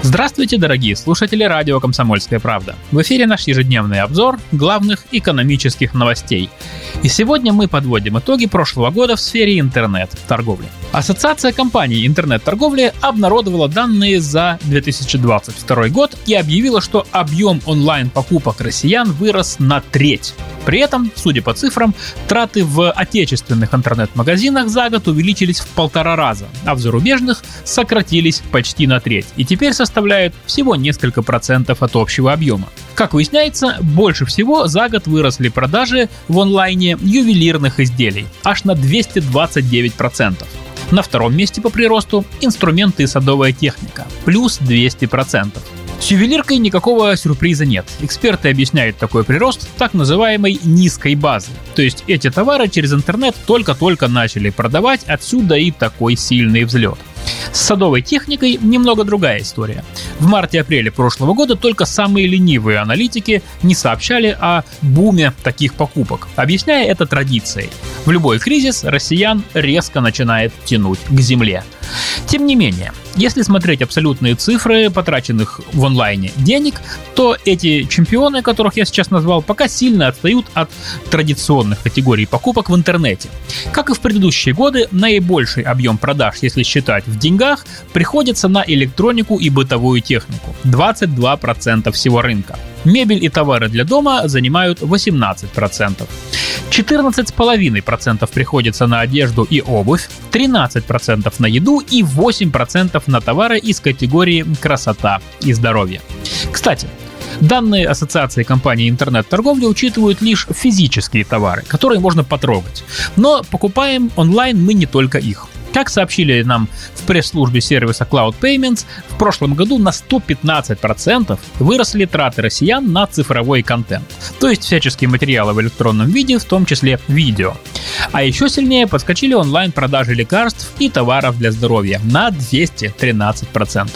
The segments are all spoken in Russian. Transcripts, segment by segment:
Здравствуйте, дорогие слушатели радио «Комсомольская правда». В эфире наш ежедневный обзор главных экономических новостей. И сегодня мы подводим итоги прошлого года в сфере интернет-торговли. Ассоциация компаний интернет-торговли обнародовала данные за 2022 год и объявила, что объем онлайн-покупок россиян вырос на треть. При этом, судя по цифрам, траты в отечественных интернет-магазинах за год увеличились в полтора раза, а в зарубежных сократились почти на треть и теперь составляют всего несколько процентов от общего объема. Как выясняется, больше всего за год выросли продажи в онлайне ювелирных изделий, аж на 229%. На втором месте по приросту инструменты и садовая техника, плюс 200%. С ювелиркой никакого сюрприза нет. Эксперты объясняют такой прирост так называемой низкой базы. То есть эти товары через интернет только-только начали продавать, отсюда и такой сильный взлет. С садовой техникой немного другая история. В марте-апреле прошлого года только самые ленивые аналитики не сообщали о буме таких покупок, объясняя это традицией. В любой кризис россиян резко начинает тянуть к земле. Тем не менее, если смотреть абсолютные цифры потраченных в онлайне денег, то эти чемпионы, которых я сейчас назвал, пока сильно отстают от традиционных категорий покупок в интернете. Как и в предыдущие годы, наибольший объем продаж, если считать в деньгах, приходится на электронику и бытовую технику – 22% всего рынка. Мебель и товары для дома занимают 18%. 14,5% приходится на одежду и обувь, 13% на еду и 8% на товары из категории красота и здоровье. Кстати, Данные Ассоциации компаний интернет-торговли учитывают лишь физические товары, которые можно потрогать. Но покупаем онлайн мы не только их. Как сообщили нам в пресс-службе сервиса Cloud Payments, в прошлом году на 115% выросли траты россиян на цифровой контент, то есть всяческие материалы в электронном виде, в том числе видео. А еще сильнее подскочили онлайн-продажи лекарств и товаров для здоровья на 213%.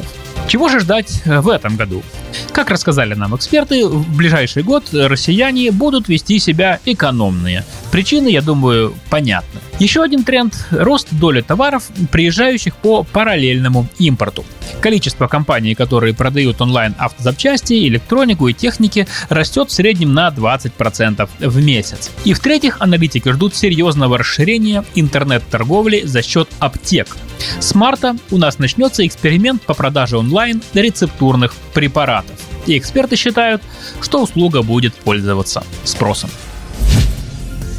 Чего же ждать в этом году? Как рассказали нам эксперты, в ближайший год россияне будут вести себя экономные. Причины, я думаю, понятны. Еще один тренд – рост доли товаров, приезжающих по параллельному импорту. Количество компаний, которые продают онлайн автозапчасти, электронику и техники, растет в среднем на 20% в месяц. И в-третьих, аналитики ждут серьезного расширения интернет-торговли за счет аптек. С марта у нас начнется эксперимент по продаже онлайн рецептурных препаратов. И эксперты считают, что услуга будет пользоваться спросом.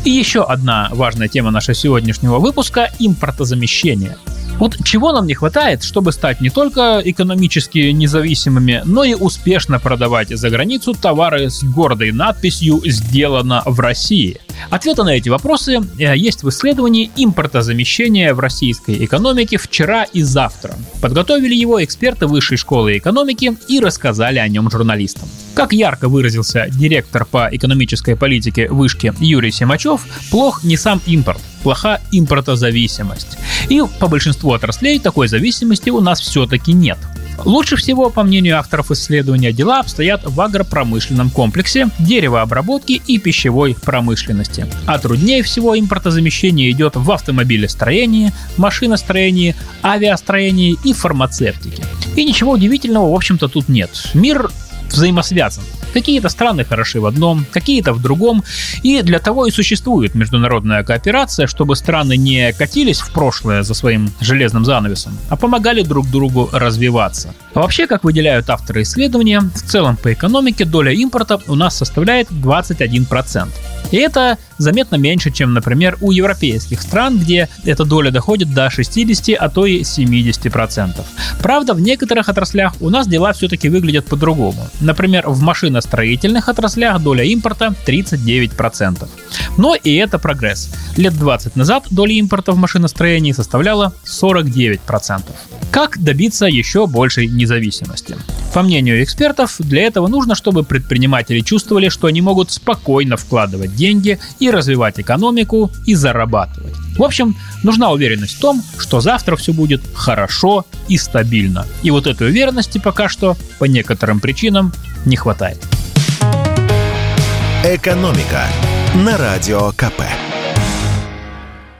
И еще одна важная тема нашего сегодняшнего выпуска – импортозамещение. Вот чего нам не хватает, чтобы стать не только экономически независимыми, но и успешно продавать за границу товары с гордой надписью «Сделано в России». Ответы на эти вопросы э, есть в исследовании импортозамещения в российской экономике вчера и завтра. Подготовили его эксперты Высшей школы экономики и рассказали о нем журналистам. Как ярко выразился директор по экономической политике вышки Юрий Семачев, плох не сам импорт, плоха импортозависимость. И по большинству отраслей такой зависимости у нас все-таки нет. Лучше всего, по мнению авторов исследования, дела обстоят в агропромышленном комплексе, деревообработке и пищевой промышленности. А труднее всего импортозамещение идет в автомобилестроении, машиностроении, авиастроении и фармацевтике. И ничего удивительного, в общем-то, тут нет. Мир взаимосвязан. Какие-то страны хороши в одном, какие-то в другом. И для того и существует международная кооперация, чтобы страны не катились в прошлое за своим железным занавесом, а помогали друг другу развиваться. А вообще, как выделяют авторы исследования, в целом по экономике доля импорта у нас составляет 21%. И это заметно меньше, чем, например, у европейских стран, где эта доля доходит до 60, а то и 70%. Правда, в некоторых отраслях у нас дела все-таки выглядят по-другому. Например, в машиностроительных отраслях доля импорта 39%. Но и это прогресс. Лет 20 назад доля импорта в машиностроении составляла 49%. Как добиться еще большей независимости? По мнению экспертов, для этого нужно, чтобы предприниматели чувствовали, что они могут спокойно вкладывать деньги и развивать экономику и зарабатывать. В общем, нужна уверенность в том, что завтра все будет хорошо и стабильно. И вот этой уверенности пока что по некоторым причинам не хватает. Экономика на радио КП.